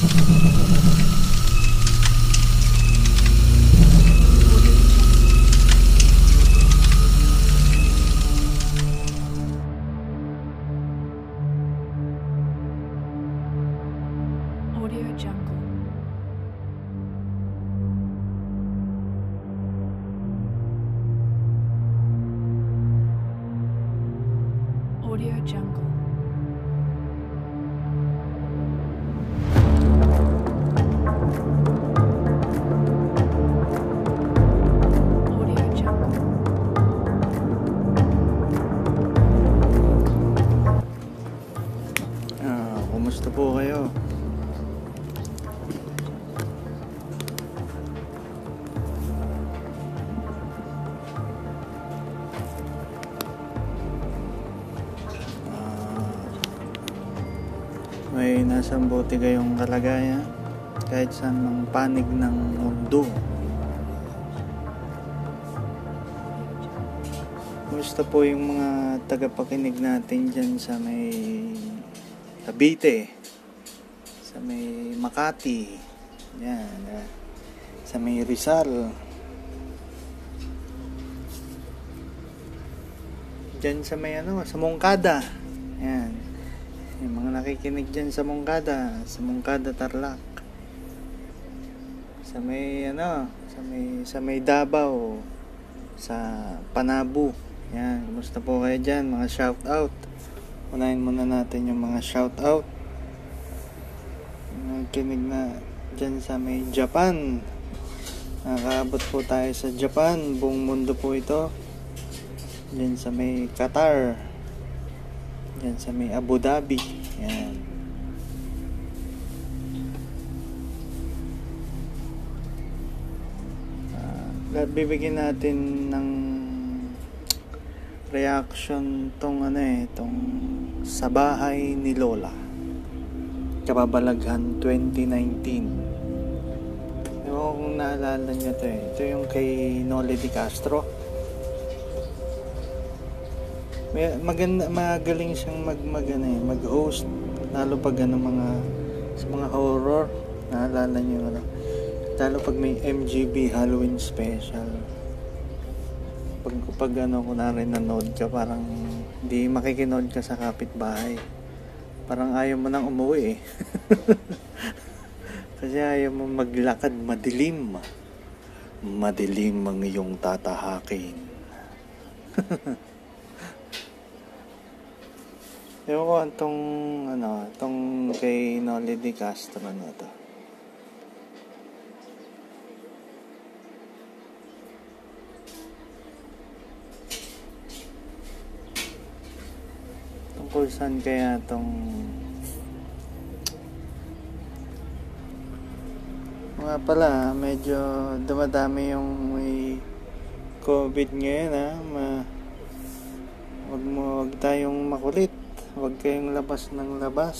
ハハハハハ。Nasa buti kayong kalagayan kahit saan mang panig ng mundo. Kumusta po yung mga tagapakinig natin dyan sa may Cavite, sa may Makati, yan, ah, sa may Rizal, dyan sa may ano, sa Mongkada, yan, yung mga nakikinig dyan sa Mongkada, sa Mongkada Tarlac, sa may ano, sa may, sa may Davao, sa Panabu, yan, kumusta po kayo dyan, mga shout out. Unahin muna natin yung mga shout out. Nagkinig na dyan sa may Japan. Nakakaabot po tayo sa Japan. Buong mundo po ito. Dyan sa may Qatar. Dyan sa may Abu Dhabi. Yan. Ah, bibigyan natin ng reaction tong ano eh, tong sa bahay ni Lola. Kababalaghan 2019. Ewan kung naalala niyo to eh. Ito yung kay Noli Di Castro. May, maganda, magaling siyang mag, mag, ano eh, mag-host. Lalo pag ano mga, sa mga horror. Naalala niyo ano. Lalo pag may MGB Halloween special pag, pag ano, kunwari nanood ka, parang di makikinood ka sa kapitbahay. Parang ayaw mo nang umuwi eh. Kasi ayaw mo maglakad, madilim. Madilim ang iyong tatahakin. Ewan ko itong, ano, itong kay Nolly Di Castro na to. tungkol saan kaya tong mga pala medyo dumadami yung may covid ngayon ha Ma, wag mo wag tayong makulit wag kayong labas ng labas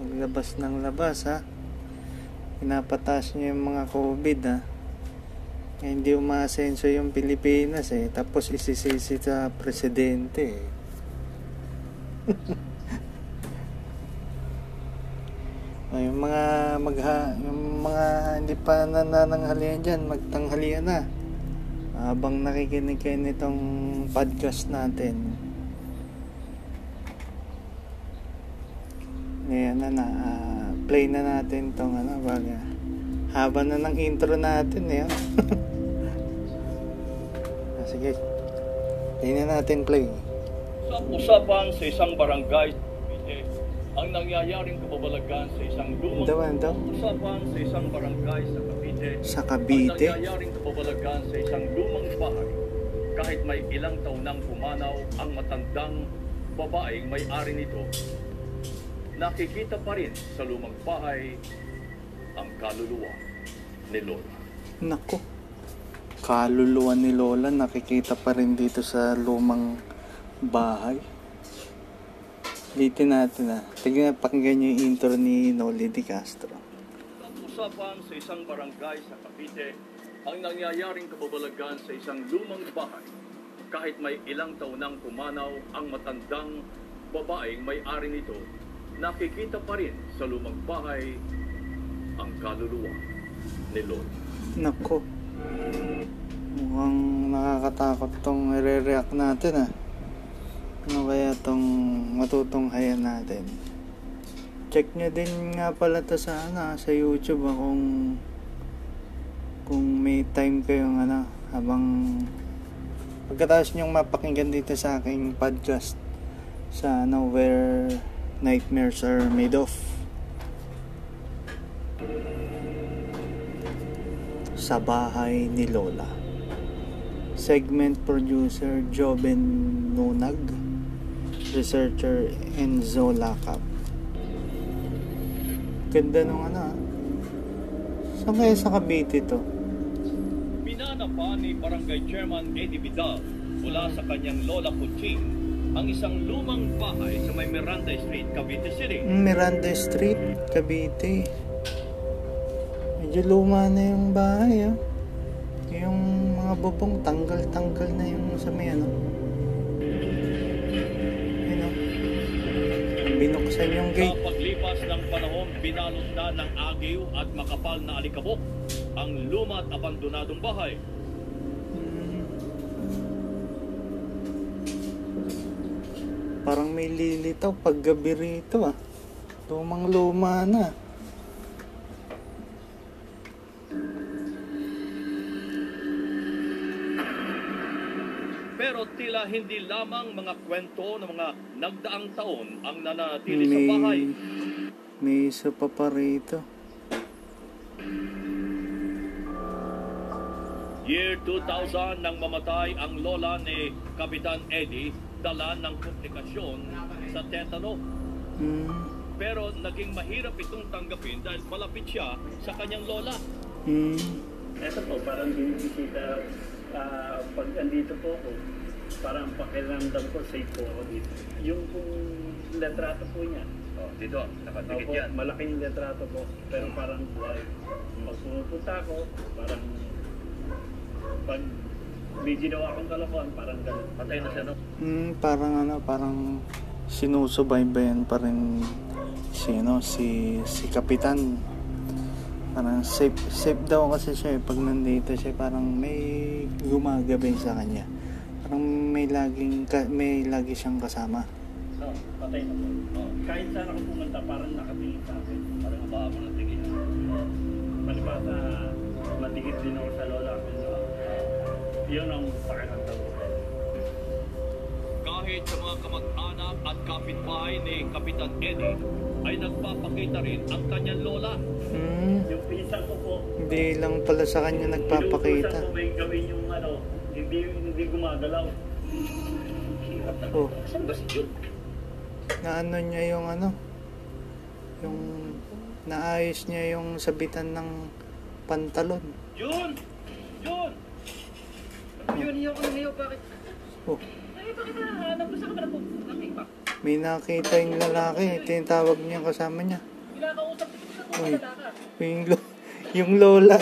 wag labas ng labas ha pinapatas niyo yung mga covid ha eh, hindi umaasenso yung Pilipinas eh. Tapos isisisi sa presidente eh. Yung mga magha, yung mga hindi pa nanananghalian dyan, magtanghalian na. Habang nakikinig kayo nitong podcast natin. Ngayon na na, ah, play na natin tong ano, baga. Haba na ng intro natin eh. oh. Ah, Sige. Play na natin play. Sa usapan sa isang barangay ang nangyayaring kababalagan sa isang lumang usapan sa isang barangay sa Sa Cavite. nangyayaring kababalagan sa isang lumang bahay kahit may ilang taon nang pumanaw ang matandang babaeng may-ari nito nakikita pa rin sa lumang bahay ang kaluluwa ni Lola. Nako. kaluluwa ni Lola nakikita pa rin dito sa lumang bahay. Litin natin ah. Tignan, pakinggan nyo yung intro ni Noli Di Castro. Usapan sa isang barangay sa Cavite ang nangyayaring kababalagan sa isang lumang bahay. Kahit may ilang taon nang pumanaw ang matandang babaeng may-ari nito, nakikita pa rin sa lumang bahay ang kaluluwa ni Lord. Nako. Mukhang nakakatakot tong i-react natin ah. Ano kaya tong matutunghayan natin? Check nyo din nga pala to sa ano, sa YouTube ah, kung kung may time kayong ano habang pagkatapos nyong mapakinggan dito sa aking podcast sa ano where nightmares are made of sa bahay ni Lola. Segment producer Joben Nunag. Researcher Enzo Lacap. Ganda nung ano ah. Saan kaya sa Cavite to? Pinanapa ni Barangay Chairman Eddie Vidal mula sa kanyang Lola Kuching ang isang lumang bahay sa may Miranda Street, Cavite City. Miranda Street, Cavite. Medyo luma na yung bahay ah. Yung mga bubong tanggal-tanggal na yung sa may ano. Oh. Binuksan yung gate. Paglipas ng panahon, binalot na ng agiw at makapal na alikabok ang luma at abandonadong bahay. Parang may lilitaw pag gabi rito ah. Lumang luma na. Pero tila hindi lamang mga kwento ng mga nagdaang taon ang nanatili sa May, bahay. May isa pa pa rito. Year 2000 nang mamatay ang lola ni Kapitan Eddie dala ng komplikasyon sa tetano. Hmm. Pero naging mahirap itong tanggapin dahil malapit siya sa kanyang lola. Hmm. Ito po, parang binibisita, ah, pag andito po ako, parang pakiramdam ko, safe po ako dito. Yung kung letrato po niya, Oh, dito, opo, malaking letrato po, pero parang buhay. Pag pumupunta ako, parang pag may ginawa akong kalokohan, parang ganun. Patay na siya, no? Hmm, parang ano, parang sinusubaybayan pa rin si ano, si si kapitan. Parang safe safe daw kasi siya eh. pag nandito siya parang may gumagabay sa kanya. Parang may laging ka- may lagi siyang kasama. No, patay na po. Oh, Kahit saan ako pumunta, parang nakatingin sa akin. parang ababa ng tingin. Palibasa, matigit din ako sa lola ko. Yun ang pakiramdam ko. Kahit sa mga kamag-anak at kapitbahay ni Kapitan Eddie ay nagpapakita rin ang kanyang lola. Hmm, Yung pinsan ko po, hindi lang pala sa kanya nagpapakita. inuutosan ko may gawin yung ano, hindi, hindi gumagalaw. Oh, Saan ba si Jude? Naano niya yung ano, yung naayos niya yung sabitan ng pantalon. Yun! Yun! Yun yung ano niyo, bakit? Oh, Ay, bakit nahanap mo sa kamera po? May nakita yung lalaki, tinatawag niya kasama niya. Kinakausap ko sa mga lalaka. Yung, lo- yung lola,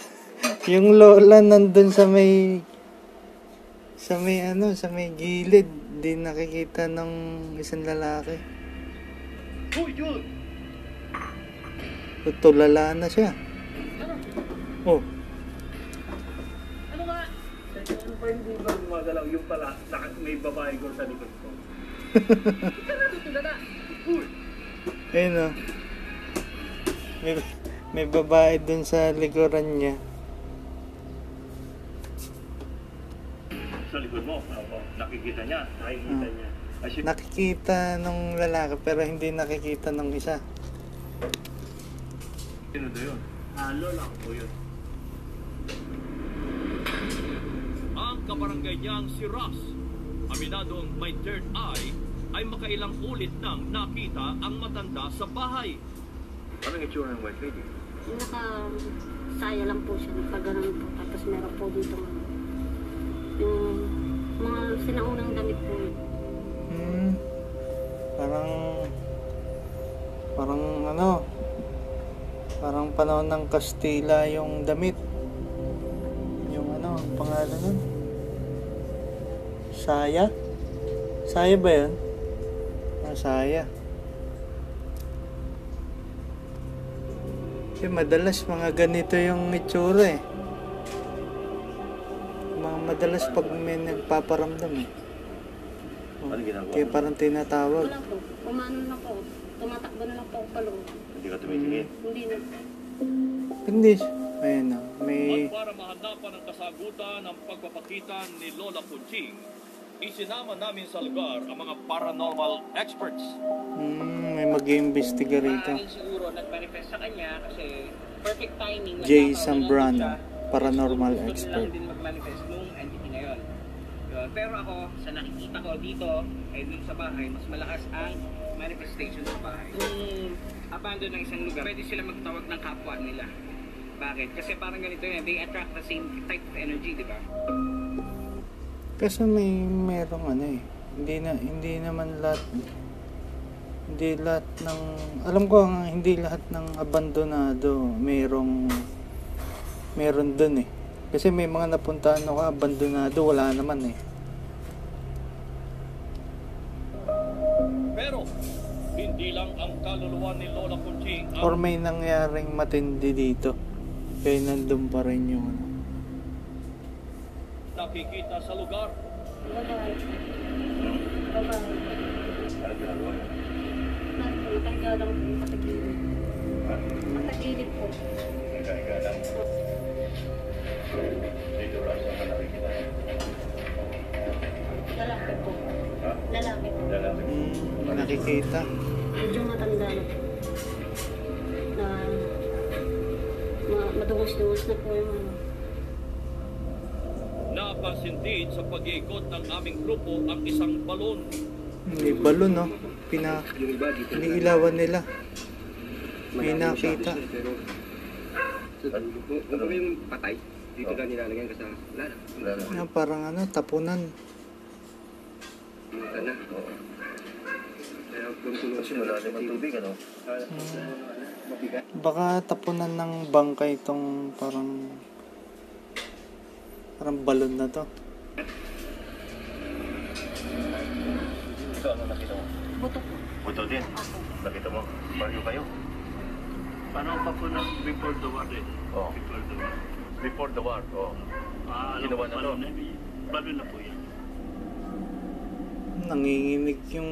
yung lola nandun sa may, sa may ano, sa may gilid, di nakikita ng isang lalaki. Uy, Jude! Tutulala na siya. Ano? Oh, Ano nga? Ano pa hindi ba gumagalaw? Yung pala, naka- may babae ko sa likod ko. Ika na tutulala. Uy! ayun oh. May, may babae dun sa likuran niya. Likod mo, Opo, nakikita niya. nakikita Ah. niya. Ay, si- Nakikita nung lalaki pero hindi nakikita nung isa. Sino daw yun? Ah, lola ko po yun. Ang kabarangay niyang si Ross, aminadong may third eye, ay makailang ulit nang nakita ang matanda sa bahay. Anong itsura ng white lady? naka saya lang po siya, nagpaganon po. Tapos meron po dito yung mga sinaunang damit po yun. Hmm. Parang parang ano parang panahon ng Kastila yung damit. Yung ano, ang pangalan nun? Saya? Saya ba yun? Ah, saya. Kasi madalas mga ganito yung itsura eh. Madalas pag may nagpaparamdam eh. Ano ginagawa Kaya mo? parang tinatawag. Wala po, umano na po. Tumatakbo na lang po ako paloob. Hindi ka tumitingin. Hindi na. Hindi. Ayun na. May... At para mahanapan ang kasagutan ng pagpapakita ni Lola Kunching, isinama namin sa lugar ang mga paranormal experts. Mm, may mag-iimbestiga rito. Maaaring siguro nag-manifest sa kanya kasi perfect timing. Jay nagkataon na Zambrano, nandun siya. Paranormal Gusto expert. lang din mag-manifest nung entity na yun. Yun. Pero ako, sa nakikita ko dito, ay dito sa bahay, mas malakas ang manifestation sa bahay. Kung abandon ng isang lugar, pwede sila magtawag ng kapwa nila. Bakit? Kasi parang ganito yun, they attract the same type of energy, di ba? Kasi may merong ano eh. Hindi na hindi naman lahat hindi lahat ng alam ko ang hindi lahat ng abandonado merong meron dun eh. Kasi may mga napuntahan ako abandonado wala naman eh. Pero, hindi lang ang kaluluwa ni Lola Kunching ang Or may nangyaring matindi dito. Kaya nandun pa rin yung ano. nakikita sa lugar. Bye-bye. Bye-bye. Ginagawa mo? Nakahiga lang Lalaki po. Ha? Lalaki po. Lalaki. Mm, nakikita. Medyo matanda na po. Na ma madungos-dungos na po yung ano. Napansin din sa pag-iikot ng aming grupo ang isang balon. May balon no. Pina iniilawan nila. May nakita. Kung, kung yung patay, dito Oh. ka nilalagyan ka sa lala. Lalaki. Ah, parang ano, tapunan. Mga na. Oo. Kaya kung tulong Kasi malalim ang tubig, ano? Mabigat. Baka tapunan ng bangka itong parang parang balon na to. Ito, ano nakita mo? Buto po. Buto din. Nakita mo? Pareho kayo. Parang pa po ng before the war eh. Oo. Before the war. Before the war. Oo. Ah, alam Ginawa ko, na to. na, balon na po yan. Nanginginig yung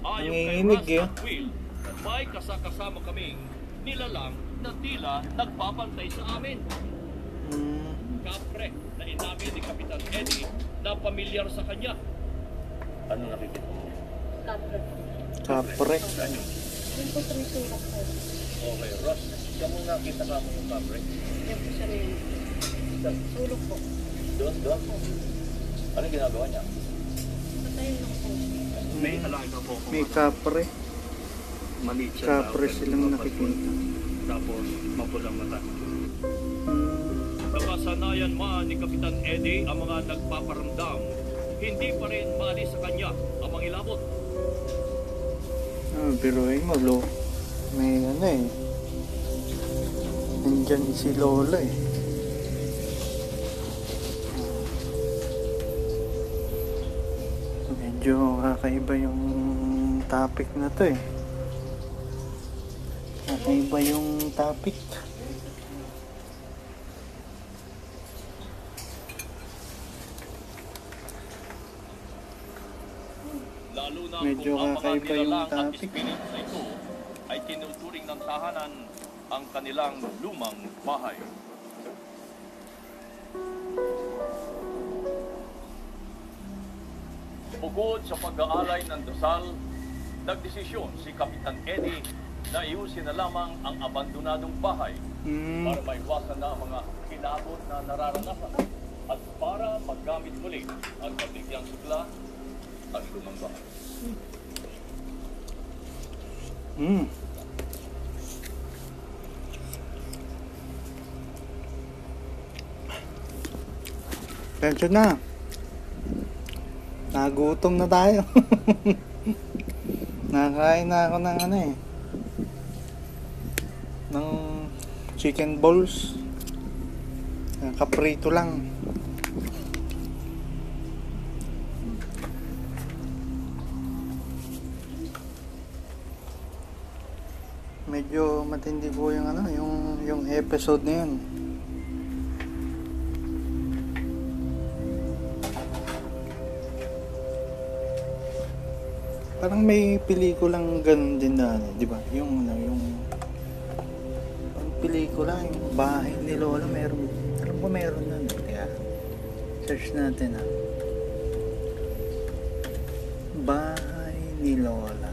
Ayon kay Nanginginig, eh. at Will, may kasakasama kaming nilalang na tila nagpapantay sa amin. mm, Kapre na inamin ni Kapitan Eddie na pamilyar sa kanya. Ano nakikita mo? Kapre. kapre. Saan yun? Yun po sulok po. Okay, Ross. Siya mo nakita ka mo yung kapre. Yan po sa may sulok po. Doon, doon. Ano ginagawa niya? Patayin lang po. May alaga po ako. May kapre. Maliit siya. Kapre silang nakikita. Tapos, mapulang mata. Nakasanayan man ni Kapitan Eddie ang mga nagpaparamdam, hindi pa rin mali sa kanya ang mga ilabot. ah, biruin mo, lo. May ano eh. Nandyan si Lola eh. Medyo kakaiba yung topic na to eh. Kakaiba yung topic. Medyo kakaiba yung at topic. ito ay tinuturing ng tahanan ang kanilang lumang bahay. Bukod sa pag-aalay ng dasal, nagdesisyon si Kapitan Eddie na iusin na lamang ang abandonadong bahay Mm, para maiwasan na ang mga kinabot na nararanasan at para magamit muli ang kabigyang sigla at lumang bahay. mm. Pension na. Nagutom na tayo. Nakain na ako ng ano eh. Ng chicken balls. Kaprito lang. Medyo matindi po yung ano, yung yung episode na yun. Parang may pelikulang ganun din na, ano, di ba? Yung, ano, yung, ang pelikula, yung bahay ni Lola, meron, alam ko meron na? Kaya, search natin, ha. Bahay ni Lola.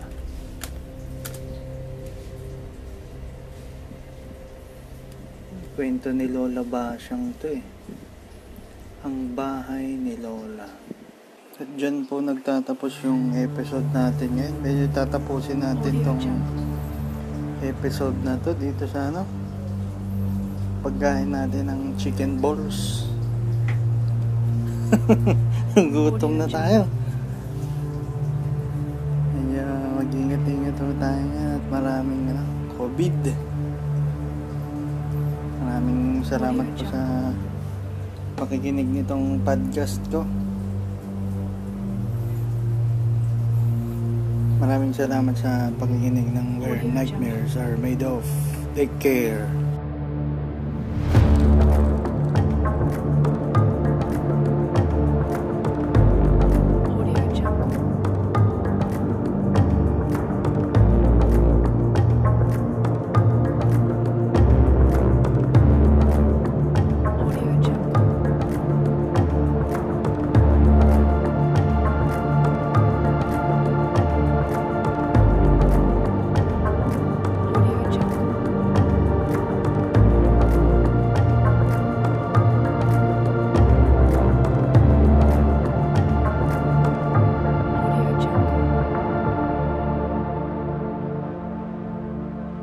Kwento ni Lola Basyang to eh. Ang bahay ni Lola. At dyan po nagtatapos yung episode natin ngayon. Medyo tatapusin natin tong episode na to dito sa ano. Pagkain natin ng chicken balls. Gutom na tayo. Medyo mag-ingat-ingat tayo ngayon at maraming ano, COVID. Maraming salamat po sa pakikinig nitong podcast ko. Maraming salamat sa pakikinig ng Where Nightmares Are Made Of. Take care.